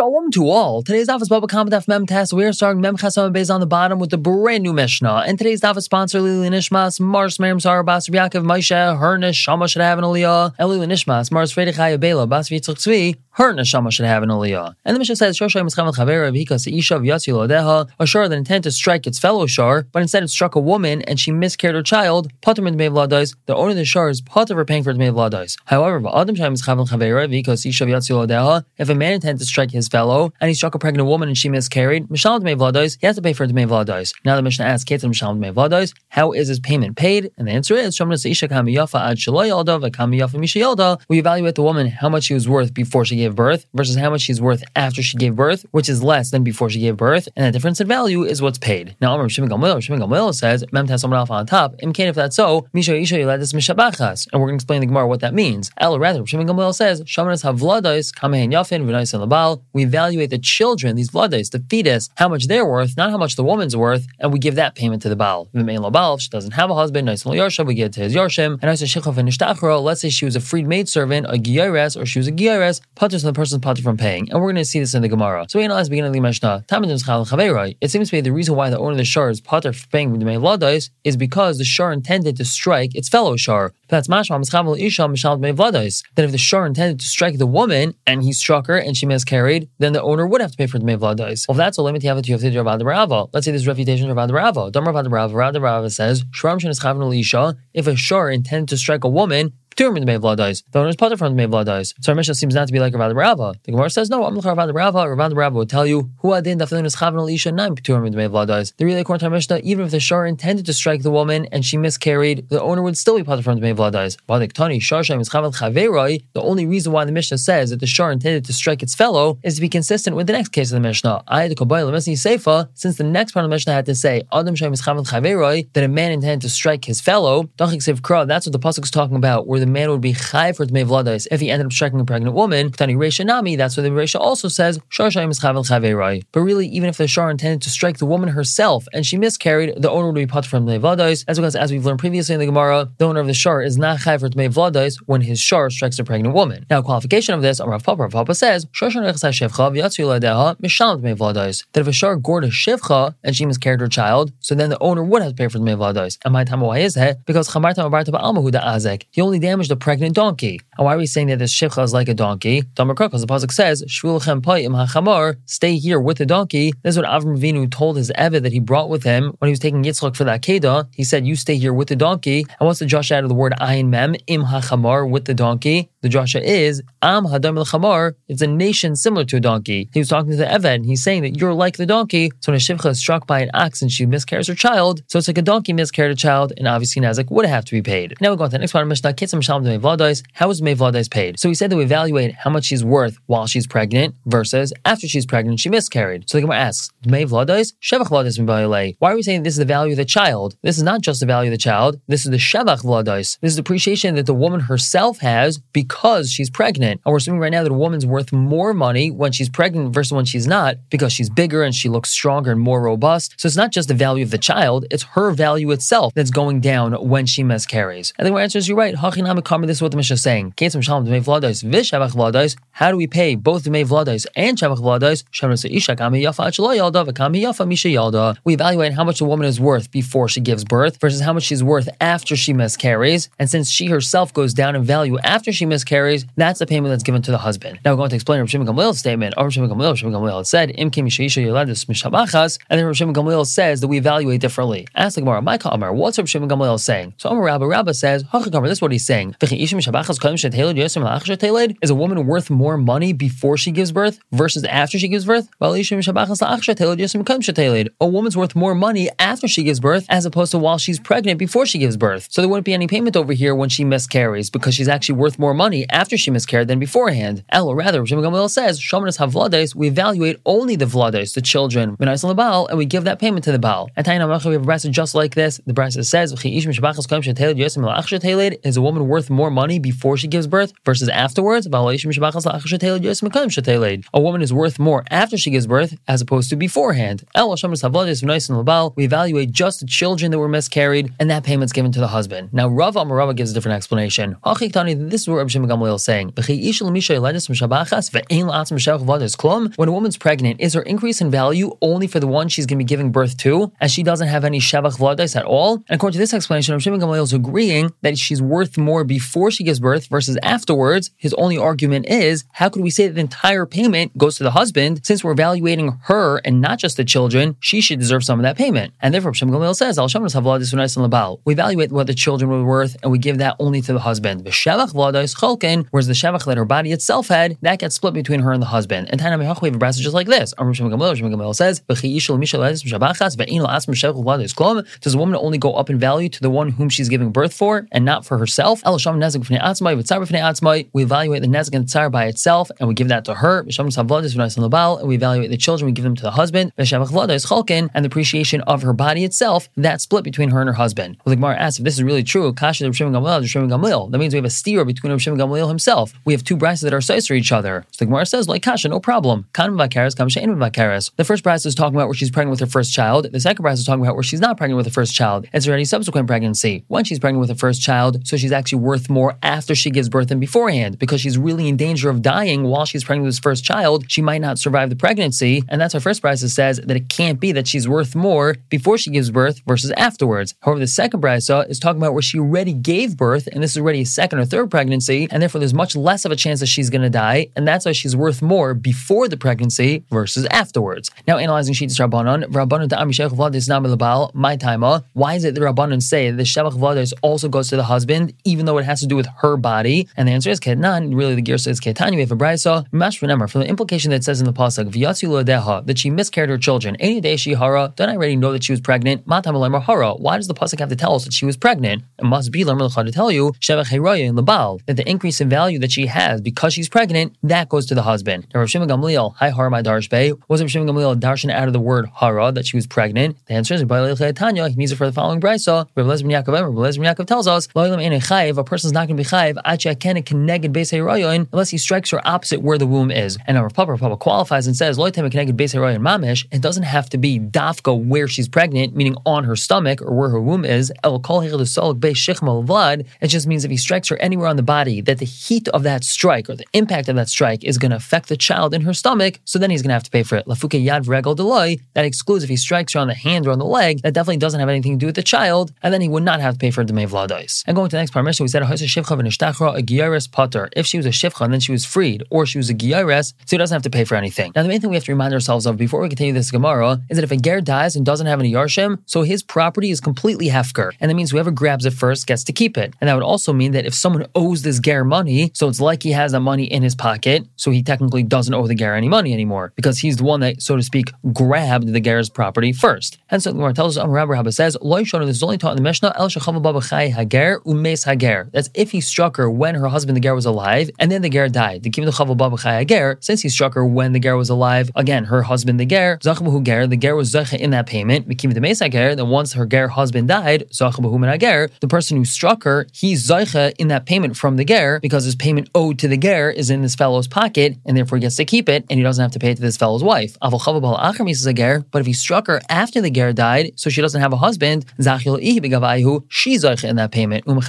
Shalom to all. Today's daf is Baba Kamadaf Mem Test. We are starting Mem Chasam Bez on the bottom with the brand new Mishnah. And today's daf is sponsored Lili Nishmas, Mars Miriam Sarah Bas Yaakov Moshe, her Neshama should have an aliyah. Lili Nishmas, Mars Friedrich Bela Bas Yitzchak Tzvi, her neshama should have an aliyah. And the Mishnah says, Shoshai Mischam Chavera Vika Seisha Vyatzi Lodeha, a shar that intended to strike its fellow shar, but instead it struck a woman and she miscarried her child, Pater Min Vlados, the owner of the shar is Pater for paying for the Dmei Vlados. However, Adam Shai Mischam Chavera Vika Seisha Vyatzi Lodeha, if a man intended to strike his fellow and he struck a pregnant woman and she miscarried, Mishal Dmei Vlados, he has to pay for Dmei Vlados. Now the Mishnah asks, Ketzim Mishal Dmei Vlados, how is his payment paid? And the answer is, Shomna Seisha Kamiyafa Ad Shaloy Yalda, Vakamiyafa Mishayalda, we evaluate the woman how much she was worth before she gave birth versus how much she's worth after she gave birth, which is less than before she gave birth, and the difference in value is what's paid. Now, Amr Shimon says, Mem someone else on top, Imkain, if that's so, Misha Isha Yuladis Mishabachas, and we're going to explain the Gemara what that means. El, rather, Shimon says, Shamanas Havladais, Kamehen Yafin, Vinais and Labal, we evaluate the children, these Vladais, the fetus, how much they're worth, not how much the woman's worth, and we give that payment to the Baal. If she doesn't have a husband, we give it to his Yarshim, and let's say she was a freed maid servant, a Giyres, or she was a Giyres, putters on the person's putter from paying. And we're going to see this in the Gemara. So we analyze the beginning of the Mishnah. It seems to be the reason why the owner of the shar is potter for paying the Meivladais is because the shar intended to strike its fellow shar. That's mashma isha That if the shor intended to strike the woman and he struck her and she miscarried, then the owner would have to pay for the Meivladais. Well, if that's a limit, you have to have to Rava. Let's say this refutation of Ravad Rava. Dam Ravad Rava. Ravad Rava says, If a shor intended to strike a woman, The May dies. The owner's the May dies. So our Mishnah seems not to be like Rav Rava. The Gemara says no. I'm Rav Rava. Rav Rava would tell you who adin daflin is chavan isha nine the May dies. The really according to our Mishnah, even if the shar intended to strike the woman and she miscarried, the owner would still be potter from the May dies. The only reason why the Mishnah says that the shar intended to strike its fellow is to be consistent with the next case of the Mishnah. I the Seifa, since the next part of the Mishnah had to say Adam that a man intended to strike his fellow. That's what the pasuk is talking about, where the man would be chai for Dmei Vladais if he ended up striking a pregnant woman. Tani Reisha Nami, that's what the Reisha also says, Shar is Chavel But really, even if the Shar intended to strike the woman herself and she miscarried, the owner would be put from Dmei Vladais. As because, as we've learned previously in the Gemara, the owner of the Shar is not chai for Dmei Vladais when his Shar strikes a pregnant woman. Now, qualification of this, Rav Papa, Rav Papa says, Shar Vladais. That if a Shar gored a Shivcha and she miscarried her child, so then the owner would have to pay for Dmei Vladais. And my time, why is that? Because Chamar Tamabar Taba Almahuda Azek. He only damaged a pregnant donkey. And why are we saying that this shivcha is like a donkey? Because the pasuk says, "Shvulchem payim hachamar," stay here with the donkey. This is what Avram Avinu told his Eved that he brought with him when he was taking Yitzchak for the Akedah. He said, "You stay here with the donkey." And what's the Josh out of the word ayin mem im hachamar with the donkey? The Joshua is Am Hadam el Chamar. It's a nation similar to a donkey. He was talking to the Eved. And he's saying that you're like the donkey. So when a shivcha is struck by an ox and she miscarries her child, so it's like a donkey miscarried a child, and obviously Nazik would have to be paid. Now we go on to the next part of Mishnah. Kitzam Shalom Vladais. How is May Vladais paid? So we said that we evaluate how much she's worth while she's pregnant versus after she's pregnant she miscarried. So the Gemara asks, May Vladais Shevach Vladais Why are we saying this is the value of the child? This is not just the value of the child. This is the Shevach Vladais. This is the appreciation that the woman herself has because because she's pregnant. And we're assuming right now that a woman's worth more money when she's pregnant versus when she's not because she's bigger and she looks stronger and more robust. So it's not just the value of the child, it's her value itself that's going down when she miscarries. And the answer is you're right. This is what the Mishnah is saying. How do we pay both the May and Shavach Vladais? We evaluate how much the woman is worth before she gives birth versus how much she's worth after she miscarries. And since she herself goes down in value after she miscarries, miscarries, that's the payment that's given to the husband. Now we're going to explain Rav Shimon Gamliel's statement. Oh, Rav Shimon Gamliel, Shimon Gamliel said, Im mishabachas, and then Rav Shimon Gamliel says that we evaluate differently. Ask the Gemara, Micah Amar, what's Rav Shimon Gamliel saying? So Amar Rabba Rabba says, Hachakamar, this is what he's saying. Is a woman worth more money before she gives birth versus after she gives birth? A woman's worth more money after she gives birth as opposed to while she's pregnant before she gives birth. So there wouldn't be any payment over here when she miscarries because she's actually worth more money money after she miscarried than beforehand. El, or rather, Rav Gamaliel says, Shomanas have vlades, we evaluate only the vlades, the children, and we give that payment to the Baal. At Taina we have a brasa just like this. The brasa says, Is a woman worth more money before she gives birth versus afterwards? A woman is worth more after she gives birth as opposed to beforehand. El, Shomanas have vlades, Menais the Baal, we evaluate just the children that were miscarried, and that payment's given to the husband. Now, Rav Amarava gives a different explanation. This is where Rav Saying, when a woman's pregnant, is her increase in value only for the one she's going to be giving birth to, as she doesn't have any Shevach Vladis at all? And according to this explanation, Shimon Gamaliel is agreeing that she's worth more before she gives birth versus afterwards. His only argument is, how could we say that the entire payment goes to the husband since we're evaluating her and not just the children? She should deserve some of that payment. And therefore, Shimon Gamaliel says, we evaluate what the children were worth and we give that only to the husband. Whereas the Shevach that her body itself had, that gets split between her and the husband. And Tana Mehach, we have a brass just like this. Shimon Gamaliel says, Does a woman only go up in value to the one whom she's giving birth for and not for herself? We evaluate the nezik and the tsar by itself and we give that to her. And we evaluate the children, we give them to the husband. And the appreciation of her body itself, that split between her and her husband. Well, the Gemara asks if this is really true. That means we have a steer between Rav Shimon Gamliel himself. We have two brises that are size for each other. So the Gemara says, like Kasha, no problem. The first brise is talking about where she's pregnant with her first child. The second brise is talking about where she's not pregnant with her first child. It's already subsequent pregnancy. When she's pregnant with her first child, so she's actually worth more after she gives birth than beforehand because she's really in danger of dying while she's pregnant with this first child. She might not survive the pregnancy. And that's why first brise says that it can't be that she's worth more before she gives birth versus afterwards. However, the second brisa is talking about where she already gave birth, and this is already a second or third pregnancy, and therefore there's much less of a chance that she's going to die, and that's why she's worth more before the pregnancy versus afterwards. Now, analyzing Shittas Rabbanon, Rabbanon to Amishech Vladis Labal, my timer. Why is it the Rabbanon say the Shevach Vladis also goes to the husband, even though it has to do with her body? And the answer is Ketnan. Really, the gear says Ketan. We have a brisa. Mash remember from the implication that says in the pasuk V'yatzu Deha that she miscarried her children. Any day she hara. Don't I already know that she was pregnant? Matam hara. Why does the pasuk have to tell us that she was pregnant? It must be to tell you Shevach Heraya in Labal that the increase in value that she has because she's pregnant that goes to the husband. Now, Rav Shimon Gamliel, hi hara my darshbe. Was Rav Shimon Gamliel darshan out of the word hara that she was pregnant? The answer is by Tanya. He needs it for the following brisa. Rav Lezer ben Yaakov, Rav Lezer ben Yaakov tells us a person's not going to be chayiv unless he strikes her opposite where the womb is. And our Papa Papa qualifies and says mamish. It doesn't have to be dafka where she's pregnant, meaning on her stomach or where her womb is. It just means if he strikes her anywhere on the body, that the heat of that strike or the impact of that strike is going to affect the child in her stomach. So then he's going to have to pay for it. Lafuke yad vregel deloy. That excludes if he strikes her on the hand or on the leg. That definitely doesn't have anything to do with the child, and then he would not have to pay for demei vlados. And going to the next parasha, we said a giyaris potter. If she was a shivcha then she was freed, or she was a giyaris, so he doesn't have to pay for anything. Now the main thing we have to remind ourselves of before we continue this Gemara is that if a ger dies and doesn't have any yarshim, so his property is completely hefker, and that means whoever grabs it first gets to keep it. And that would also mean that if someone owes this ger money, so it's like he has that money in his pocket, so he technically doesn't owe the ger any money anymore because he's the one that, so to speak, grabbed the ger's property first. And so the Gemara tells us, um, Rabbi Rabbi says, Loy Shona, this is only taught in the Mishnah, El Shachava Hager Umes Hager. That's if he struck her when her husband the ger was alive, and then the ger died. The Kim Chava Baba Hager, since he struck her when the ger was alive, again, her husband the ger, Zachabahu ger, the ger was Zacha in that payment. Mikim the Mes Hager, then once her ger husband died, Zachabahu Hager, the person who struck her, he's Zacha in that payment from the ger because his payment owed to the ger is in this fellow's pocket, and therefore he gets to keep it, and he doesn't have to pay it to this fellow's wife. But if he struck her after the ger died, so she doesn't have a husband, she's in that payment, umm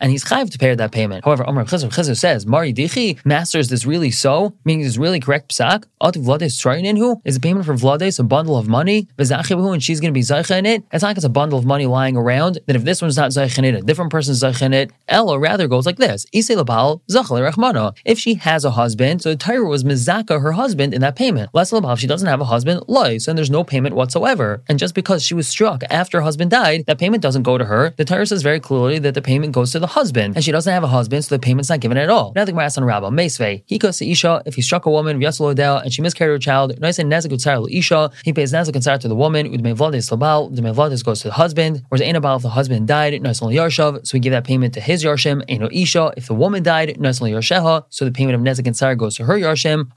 and he's chayv to pay her that payment. However, Omar Chizr says, Mari Dichi, master, is this really so? Meaning, is really correct psak? Is the payment for Vlades a bundle of money? And she's going to be zaycha in it? It's not like it's a bundle of money lying around. Then if this one's not zaycha in it, a different person's zaycha in it, Ella rather goes like this: If she has a husband, so the Torah was mizaka her husband in that payment. Less if she doesn't have a husband, loy, so then there's no payment whatsoever. And just because she was struck after her husband died, that payment doesn't go to her. The Torah says very clearly that the payment goes to the husband, and she doesn't have a husband, so the payment's not given at all. Now the Gemara asks on Rabbah, Meisvei, he goes to Isha, if he struck a woman, Vyasal and she miscarried her child, Noise Nezek Isha, he pays Utsar to the woman, Udme Vlades Labal, the Vlades goes to the husband, whereas Einabal, if the husband died, Noise Yarshav, so we give that payment to his Yarshim, Eino Isha, if the woman died, Noise Yarsheha, so the payment of Nezek and Sar goes to her Ishtachra,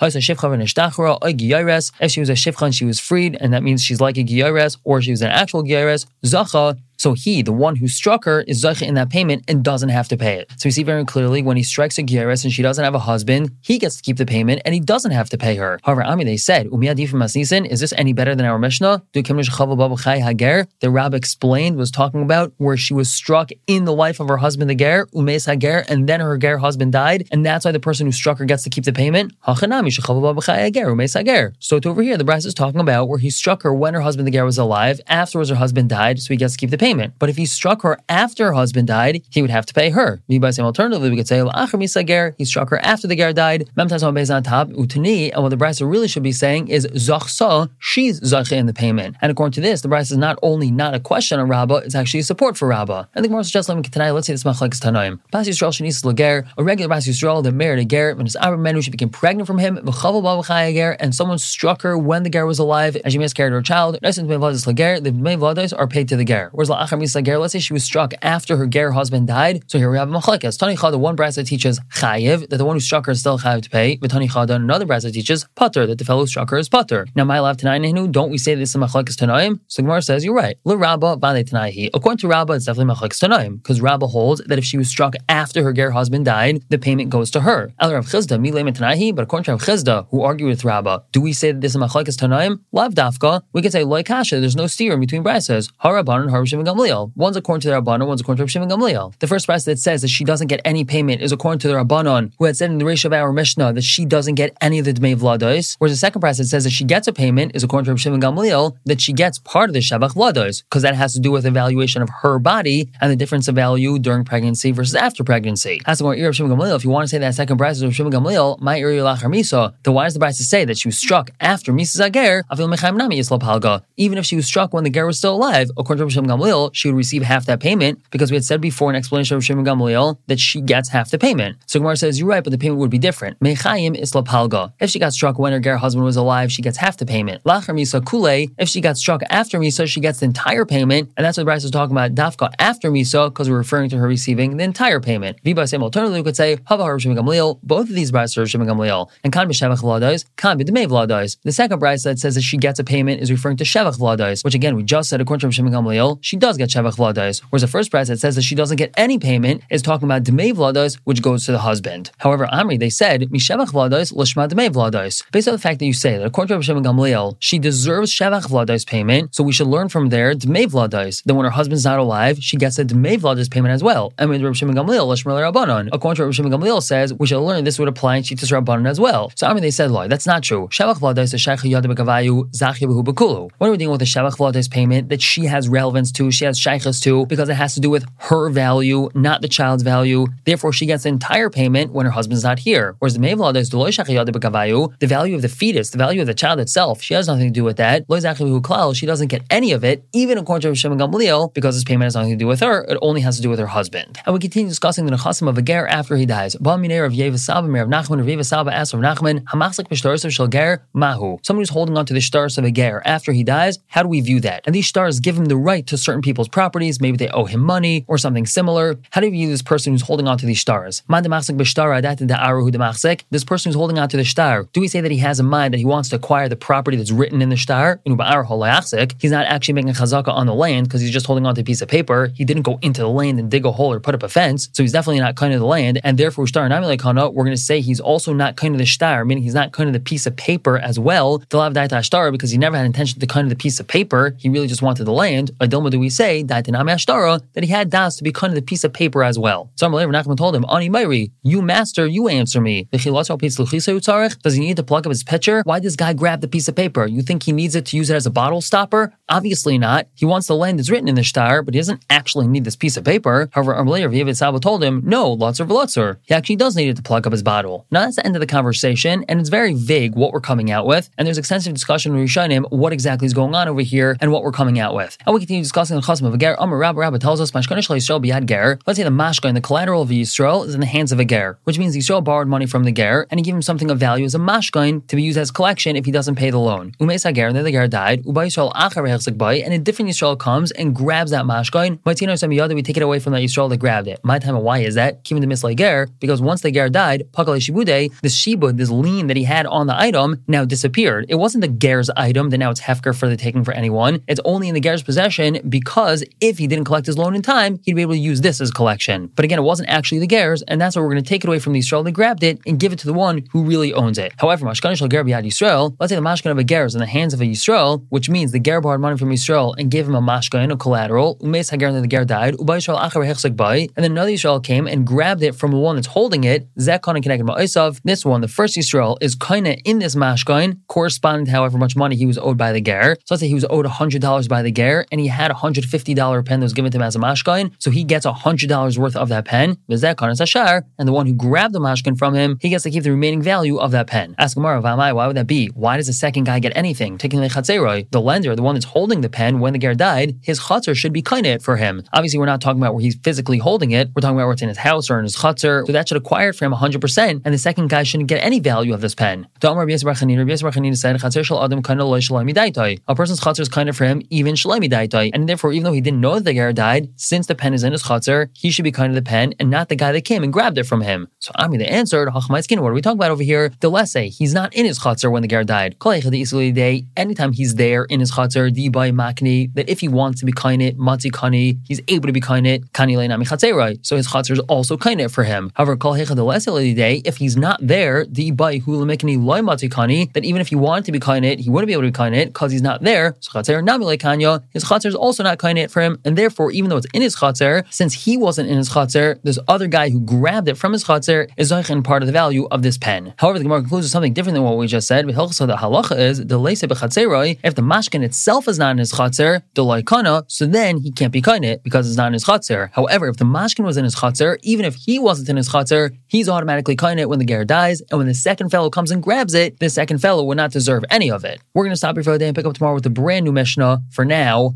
If she was a Shifcha and she was freed, and that means she's like a Giyares, or she was an actual Giyares, Zacha, So he, the one who struck her, is Zaycha in that payment and doesn't have to pay it. So we see very clearly when he strikes a Geras and she doesn't have a husband, he gets to keep the payment and he doesn't have to pay her. However, Ami, they said, is this any better than our Mishnah? The Rab explained was talking about where she was struck in the life of her husband, the Ger, Umes Hager, and then her Ger husband died, and that's why the person who struck her gets to keep the payment. So to over here, the Bryce is talking about where he struck her when her husband, the Ger, was alive. Afterwards, her husband died, so he gets to keep the payment. But if he struck her after her husband died, he would have to pay her. Alternatively, we could say, he struck her after the Ger died. On top, utani, and what the Bryce really should be saying is Zachsa, she's Zachah in the payment. And according to this, the Bryce is not only not a question on Rabbah, it's actually a support for Rabbah. And the Gemara suggests, let's say this machlekes tanaim. Bas a regular Bas Yisrael that married a ger, when his Abba Menu, she became pregnant from him, and someone struck her when the ger was alive, and she miscarried her child. The Dmei Vlados are paid to the ger. Whereas let's say she was struck after her ger husband died. So here we have a machlekes. Tani Chada, one brasa teaches chayiv, that the one who struck her is still chayiv to pay. But Tani Chada, another brasa teaches pater, that the fellow who struck her is pater. Now, my love tonight, don't we say this is machlekes tanaim? So Gemara says, you're right. Le Rabba Vale Tanaihi. According to Rabba, it's definitely machlekes tanaim, because Rabba holds that if she was struck after her ger husband died, the payment goes to her. El Rav Chisda, but according to Rav Chisda, who argued with Rabba, do we say that this is machlekes tanaim? Lav dafka. We can say loy kasha. There's no steer in between brasas. Haraban and Harashim and Gamliel. One's according to the Rabbanon, one's according to Rav and Gamliel. The first price that says that she doesn't get any payment is according to the Rabbanon, who had said in the ratio of our Mishnah that she doesn't get any of the Dmei Vlados. Whereas the second price that says that she gets a payment is according to Rav and Gamliel that she gets part of the Shavach Vlados, because that has to do with the evaluation of her body and the difference of value during pregnancy versus after pregnancy. As more Rav Shimon Gamliel, if you want to say that second price is Rav Shimon Gamliel, my area lachar misa, then why does the brasa say that she was struck after Misa Zager, avil mechaim nami palga? Even if she was struck when the ger was still alive, according to Rav Shimon Gamliel, she would receive half that payment because we had said before in explanation of Shimon Gamliel that she gets half the payment. So Gemara says, you're right, but the payment would be different. Mechayim isla palga. If she got struck when her ger husband was alive, she gets half the payment. Lachar misa kule. If she got struck after misa, she gets the entire payment, and that's what Bryce is talking about dafka after misa because we're referring to her receiving the entire payment. Viba same alternatively, we could say hava har Gamliel. Both of these Bryce are Shimon Gamliel, and kan b'shevach vladais, kan b'dmei vladais. The second Bryce that says that she gets a payment is referring to shevach vladais, which again we just said according to Shimon Gamliel, she does get shevach vladais. Whereas the first Bryce that says that she doesn't get any payment is talking about dmei vladais, which goes to the husband. However, Amri they said mishevach vladais lishma dmei vladais. Based on the fact that you say that according to Shimon Gamliel, she deserves shevach vladais payment, so we should learn from there dmei vladais. Then when her husband's not alive, she gets a dmei vladais payment as well. And with Rabbi Shimon Gamliel, lishma rabbanon. According to Rabbi Shimon Gamliel says we should learn this would apply in Shitas Rabbanon as well. So Amri they said, Lord, that's not true. Shevach vladais is shaykh yad bekavayu zachyavu bekulu. When we're dealing with a shevach vladais payment that she has relevance to, she has shaykhs to, because it has to do with her value, not the child's value. Therefore, she gets the entire payment when her husband's not here. Whereas the mevlad is the value of the fetus, the value of the child itself, she has nothing to do with that. She doesn't get any of it, even according to Shimon Gamliel, because this payment has nothing to do with her. It only has to do with her husband. And we continue discussing the nechasim of a ger after he dies. Someone who's holding on to the stars of a ger after he dies, how do we view that? And these stars give him the right to certain people's properties. Maybe they owe him money or something similar. How do you view this person who's holding on to these stars? This person who's holding on to the star, do we say that he has a mind that he wants to acquire the property that's written in the star? He's not actually making a chazaka on the land because he's just holding on to a piece of paper. He didn't go into the land and dig a hole or put up a fence, so he's definitely not kind of the land. And therefore, we're going to say he's also not kind of the star, meaning he's not kind of the piece of paper as well. Because he never had intention to kind of the piece of paper. He really just wanted the land. Adilma, do we say that he had das to be kind of the piece of paper as well? So Nachman told him, Ani Mairi, you master, you answer me. Does he need to plug up his pitcher? Why does guy grab the piece of paper? You think he needs it to use it as a bottle stopper? Obviously not. He wants the land that's written in the star, but he doesn't actually need this piece of paper. However, Amalei Yevid Saba told him, no, Lutzer Velutzer. He actually does need it to plug up his bottle. Now that's the end of the conversation, and it's very vague what we're coming out with, and there's extensive discussion with Rishonim what exactly is going on over here and what we're coming out with. And we continue discussing the chasm of a ger. Amar Rabba Rabba tells us, Mashkanish Yisrael biyad ger. Let's say the mashka and the collateral of Yisrael is in the hands of a ger, which means Yisrael borrowed money from the ger, and he gave him something of value as a mashkain to be used as collection if he doesn't pay the loan. Umeis hager, and then the ger died. Uba Yisrael achar bay, and a different Yisrael comes and grabs that mashkain. Maitino Samiyada, we take it away from that Yisrael that grabbed it. My time, why is that? Keeping the mislay ger, because once the ger died, pakal shibude, this shibud, this lien that he had on the item, now disappeared. It wasn't the ger's item that now it's hefker for the taking for anyone. It's only in the ger's possession because because if he didn't collect his loan in time, he'd be able to use this as collection. But again, it wasn't actually the Ger's, and that's why we're going to take it away from the Yisrael that grabbed it and give it to the one who really owns it. However, Mashkan Shal Ger B'Yad Yisrael, let's say the Mashkan of a Ger is in the hands of a Yisrael, which means the Ger borrowed money from Yisrael and gave him a Mashkan, a collateral, Umes Hager, and the Ger died, and then another Yisrael came and grabbed it from the one that's holding it, Zekon and connected Ma'isav. This one, the first Yisrael, is kinda in this Mashkan, corresponding to however much money he was owed by the Ger. So let's say he was owed $100 by the Ger, and he had a $150 pen that was given to him as a Mashkan, so he gets $100 worth of that pen, Zekon is Ashar, and the one who grabbed the Mashkan from him, he gets to keep the remaining value of that pen. Ask Gemara, why would that be? Why does the second guy get anything? Taking the Chatzeroi, the lender, the one that's holding the pen when the Ger died, his Chatzer should be kinda for him. Obviously, we're not talking about where he's physically holding it, we're talking about where it's in his house or in his Chatzer, so that should acquire it for him 100%, and the second guy shouldn't get any value of this pen. A person's Chatzer is kind of for him, even Shalami Daitai, and therefore, even though he didn't know that the Ger died, since the pen is in his Chatzer, he should be kind of the pen and not the guy that came and grabbed it from him. So Ami, the answered, what are we talking about over here? The Lesse, he's not in his Chatzer when the Ger died. Day, anytime he's there in his Chatzer, the by Makni, that if he wants to be kainit, matzi kani, he's able to be kainit, kani leinami chatzerai. So his Chatzer is also kind it for him. However, kol the day, if he's not there, the by hulamikni loy matzi kani, that even if he wanted to be kind it, he wouldn't be able to be kind it because he's not there. So Chatzer nami kanya, his Chatzer is also not kainit for him, and therefore, even though it's in his Chatzer, since he wasn't in his Chatzer, this other guy who grabbed it from his Chatzer is in part of the value of this pen. However, the Gemara concludes with something different than what we just said. So the halacha is if the mashkin itself is not in his chatzer, the loikana, so then he can't be kainit because it's not in his chatzer. However, if the mashkin was in his chatzer, even if he wasn't in his chatzer, he's automatically kainit when the ger dies, and when the second fellow comes and grabs it, the second fellow would not deserve any of it. We're going to stop here for the day and pick up tomorrow with a brand new Mishnah. For now,